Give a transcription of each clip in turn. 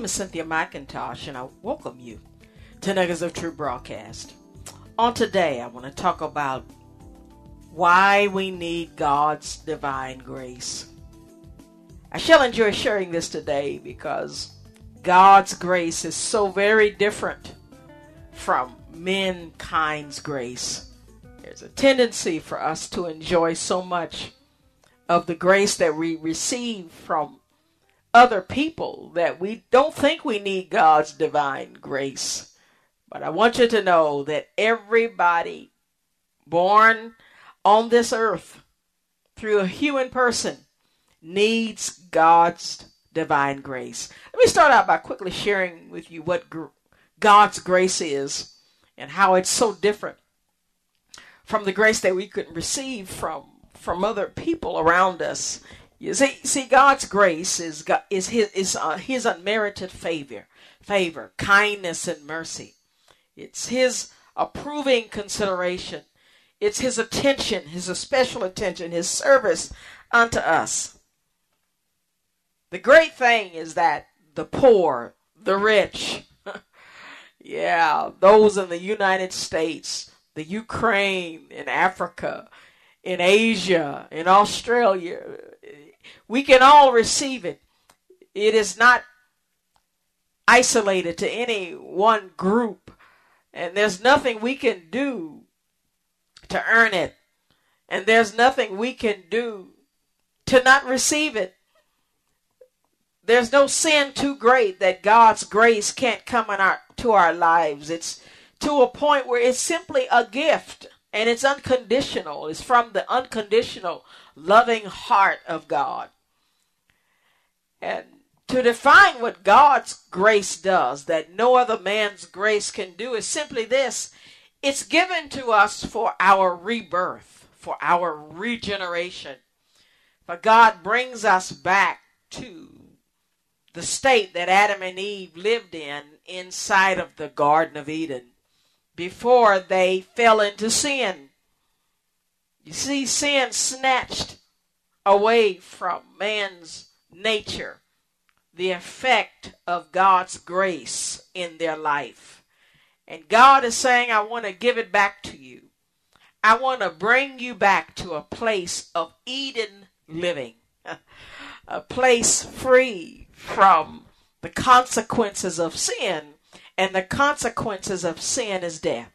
name is Synthia McIntosh, and I welcome you to Nuggets of True broadcast. On today, I want to talk about why we need God's divine grace. I shall enjoy sharing this today because God's grace is so very different from mankind's grace. There's a tendency for us to enjoy so much of the grace that we receive from other people that we don't think we need God's divine grace. But I want you to know that everybody born on this earth through a human person needs God's divine grace. Let me start out by quickly sharing with you what gr- God's grace is and how it's so different from the grace that we could receive from from other people around us you see, see, God's grace is is his is uh, his unmerited favor, favor, kindness, and mercy. It's his approving consideration. It's his attention, his special attention, his service unto us. The great thing is that the poor, the rich, yeah, those in the United States, the Ukraine, in Africa, in Asia, in Australia, we can all receive it. It is not isolated to any one group, and there's nothing we can do to earn it, and there's nothing we can do to not receive it. There's no sin too great that God's grace can't come in our to our lives. It's to a point where it's simply a gift and it's unconditional. It's from the unconditional loving heart of God. And to define what God's grace does, that no other man's grace can do, is simply this it's given to us for our rebirth, for our regeneration. For God brings us back to the state that Adam and Eve lived in inside of the Garden of Eden before they fell into sin. You see, sin snatched away from man's nature the effect of God's grace in their life. And God is saying, I want to give it back to you. I want to bring you back to a place of Eden living, a place free from the consequences of sin, and the consequences of sin is death.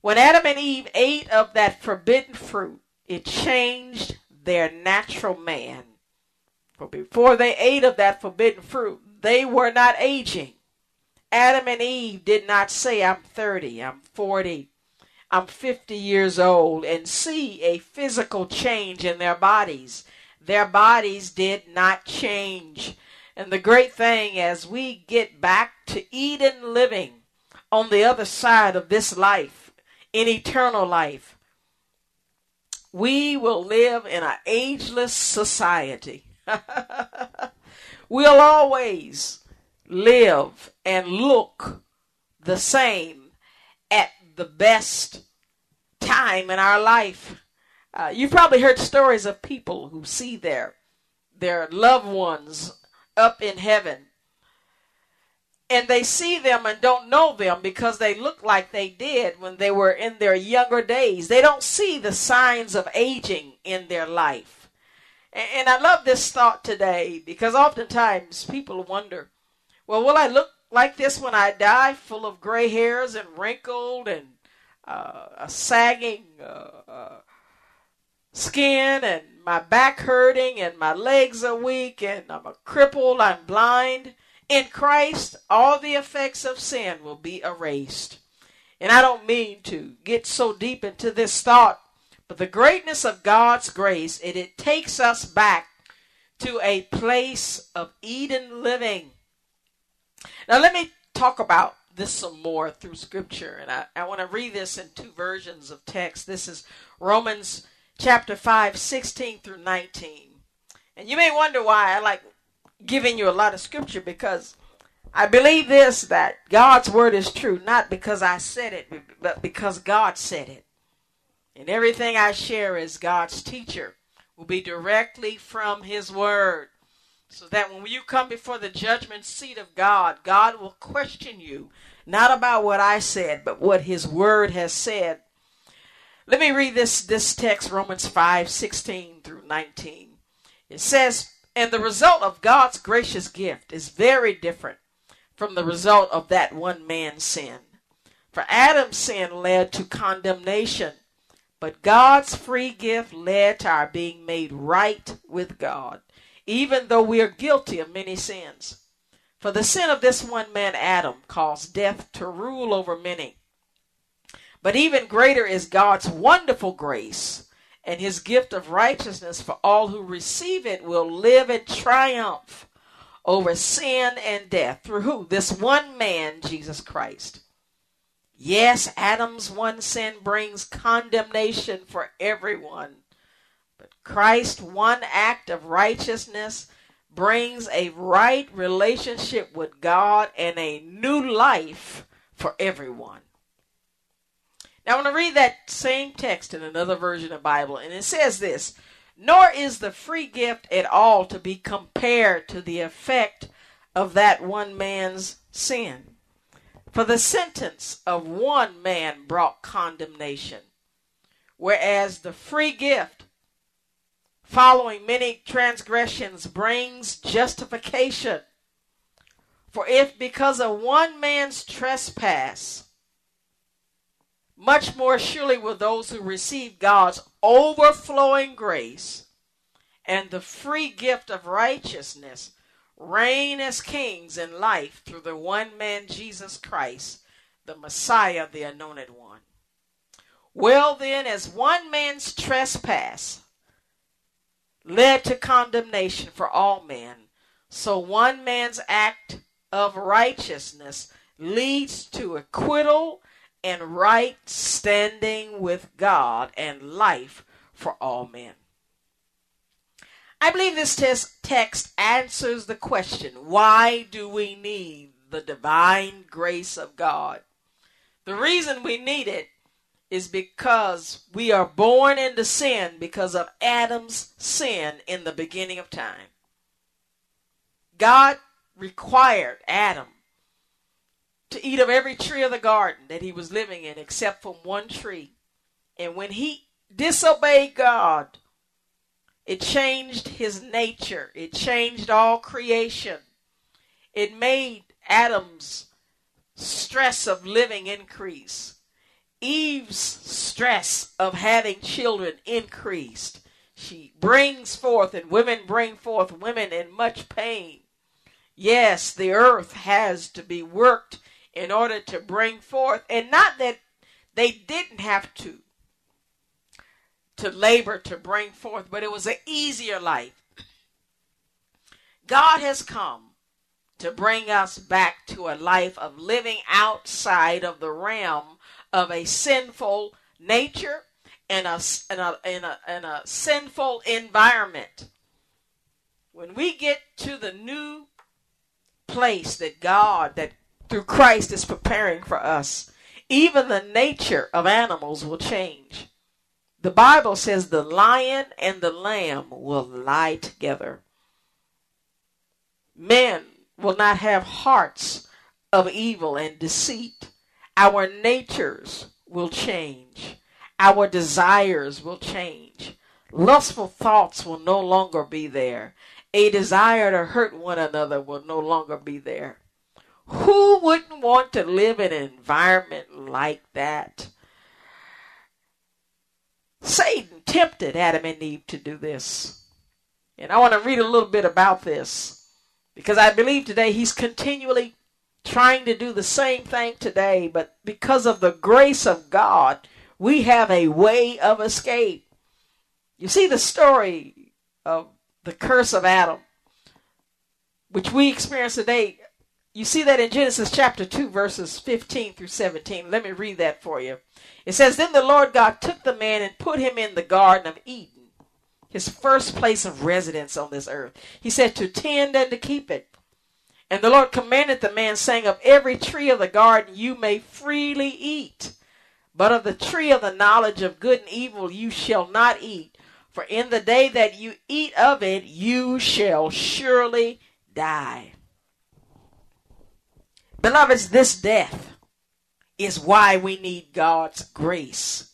When Adam and Eve ate of that forbidden fruit, it changed their natural man. For before they ate of that forbidden fruit, they were not aging. Adam and Eve did not say, I'm 30, I'm 40, I'm 50 years old, and see a physical change in their bodies. Their bodies did not change. And the great thing as we get back to Eden living on the other side of this life, in eternal life, we will live in an ageless society. we'll always live and look the same at the best time in our life. Uh, you've probably heard stories of people who see their their loved ones up in heaven and they see them and don't know them because they look like they did when they were in their younger days. They don't see the signs of aging in their life. And I love this thought today because oftentimes people wonder, well, will I look like this when I die, full of gray hairs and wrinkled and uh, a sagging uh, uh, skin and my back hurting and my legs are weak and I'm a cripple, I'm blind? In Christ, all the effects of sin will be erased. And I don't mean to get so deep into this thought, but the greatness of God's grace, it, it takes us back to a place of Eden living. Now, let me talk about this some more through scripture. And I, I want to read this in two versions of text. This is Romans chapter 5, 16 through 19. And you may wonder why I like giving you a lot of scripture because I believe this that God's word is true, not because I said it, but because God said it. And everything I share as God's teacher will be directly from His word. So that when you come before the judgment seat of God, God will question you, not about what I said, but what His word has said. Let me read this, this text, Romans 5 16 through 19. It says, and the result of God's gracious gift is very different from the result of that one man's sin. For Adam's sin led to condemnation, but God's free gift led to our being made right with God, even though we are guilty of many sins. For the sin of this one man, Adam, caused death to rule over many. But even greater is God's wonderful grace and his gift of righteousness for all who receive it will live in triumph over sin and death through who? This one man, Jesus Christ. Yes, Adam's one sin brings condemnation for everyone, but Christ's one act of righteousness brings a right relationship with God and a new life for everyone. Now, I want to read that same text in another version of the Bible, and it says this Nor is the free gift at all to be compared to the effect of that one man's sin. For the sentence of one man brought condemnation, whereas the free gift, following many transgressions, brings justification. For if because of one man's trespass, much more surely will those who receive God's overflowing grace and the free gift of righteousness reign as kings in life through the one man Jesus Christ, the Messiah, the anointed one. Well, then, as one man's trespass led to condemnation for all men, so one man's act of righteousness leads to acquittal and right standing with God and life for all men. I believe this text answers the question why do we need the divine grace of God? The reason we need it is because we are born into sin because of Adam's sin in the beginning of time. God required Adam to eat of every tree of the garden that he was living in except from one tree. And when he disobeyed God, it changed his nature, it changed all creation. It made Adam's stress of living increase. Eve's stress of having children increased. She brings forth, and women bring forth women in much pain. Yes, the earth has to be worked in order to bring forth, and not that they didn't have to to labor to bring forth, but it was an easier life. God has come to bring us back to a life of living outside of the realm of a sinful nature and a, and a, and a, and a sinful environment. When we get to the new place that God, that through Christ is preparing for us. Even the nature of animals will change. The Bible says the lion and the lamb will lie together. Men will not have hearts of evil and deceit. Our natures will change. Our desires will change. Lustful thoughts will no longer be there. A desire to hurt one another will no longer be there. Who wouldn't want to live in an environment like that? Satan tempted Adam and Eve to do this. And I want to read a little bit about this Because I believe today he's continually trying to do the same thing today, but because of the grace of God, we have a way of escape. You see the story of the curse of Adam, which we experience today. You see that in Genesis chapter 2, verses 15 through 17. Let me read that for you. It says, Then the Lord God took the man and put him in the Garden of Eden, his first place of residence on this earth. He said, To tend and to keep it. And the Lord commanded the man, saying, Of every tree of the garden you may freely eat, but of the tree of the knowledge of good and evil you shall not eat. For in the day that you eat of it, you shall surely die. Beloveds, this death is why we need God's grace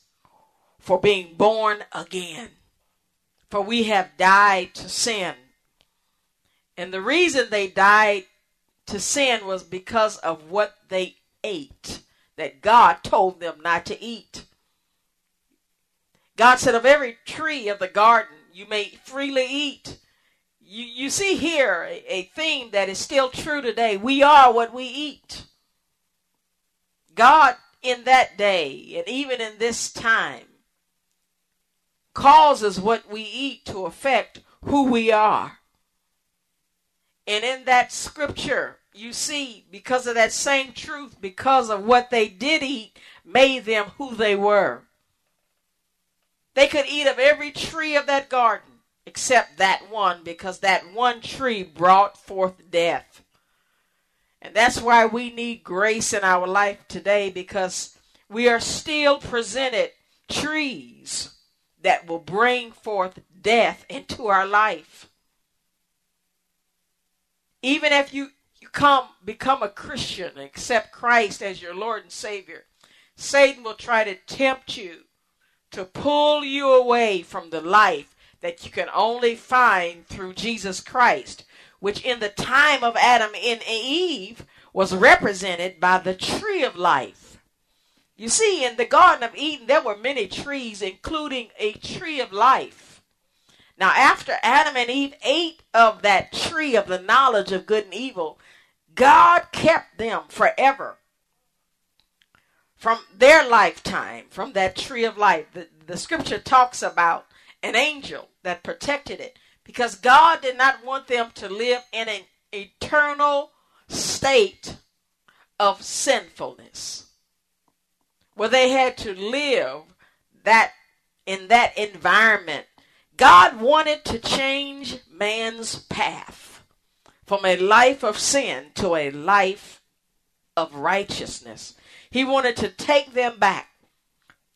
for being born again. For we have died to sin. And the reason they died to sin was because of what they ate that God told them not to eat. God said, Of every tree of the garden you may freely eat. You, you see here a, a theme that is still true today. We are what we eat. God, in that day, and even in this time, causes what we eat to affect who we are. And in that scripture, you see, because of that same truth, because of what they did eat, made them who they were. They could eat of every tree of that garden except that one, because that one tree brought forth death. And that's why we need grace in our life today, because we are still presented trees that will bring forth death into our life. Even if you, you come become a Christian accept Christ as your Lord and Savior, Satan will try to tempt you to pull you away from the life that you can only find through Jesus Christ, which in the time of Adam and Eve was represented by the tree of life. You see, in the Garden of Eden, there were many trees, including a tree of life. Now, after Adam and Eve ate of that tree of the knowledge of good and evil, God kept them forever from their lifetime, from that tree of life. The, the scripture talks about an angel that protected it. Because God did not want them to live in an eternal state of sinfulness. Where they had to live that in that environment. God wanted to change man's path. From a life of sin to a life of righteousness. He wanted to take them back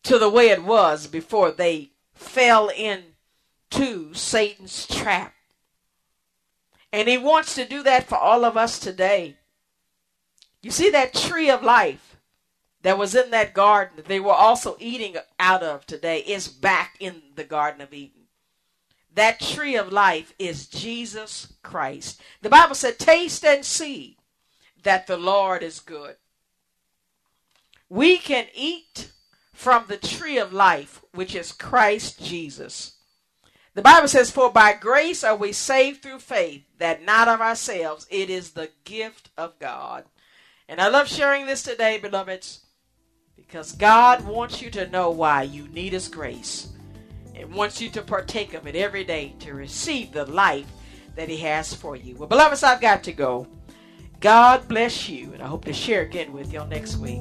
to the way it was before they fell into Satan's trap. And he wants to do that for all of us today. You see that tree of life that was in that garden that they were also eating out of today is back in the Garden of Eden. That tree of life is Jesus Christ. The Bible said, Taste and see that the Lord is good. We can eat from the tree of life, which is Christ Jesus. The Bible says, For by grace are we saved through faith, that not of ourselves, it is the gift of God. And I love sharing this today, beloveds, because God wants you to know why you need His grace and wants you to partake of it every day to receive the life that He has for you. Well, beloveds, I've got to go. God bless you, and I hope to share again with y'all next week.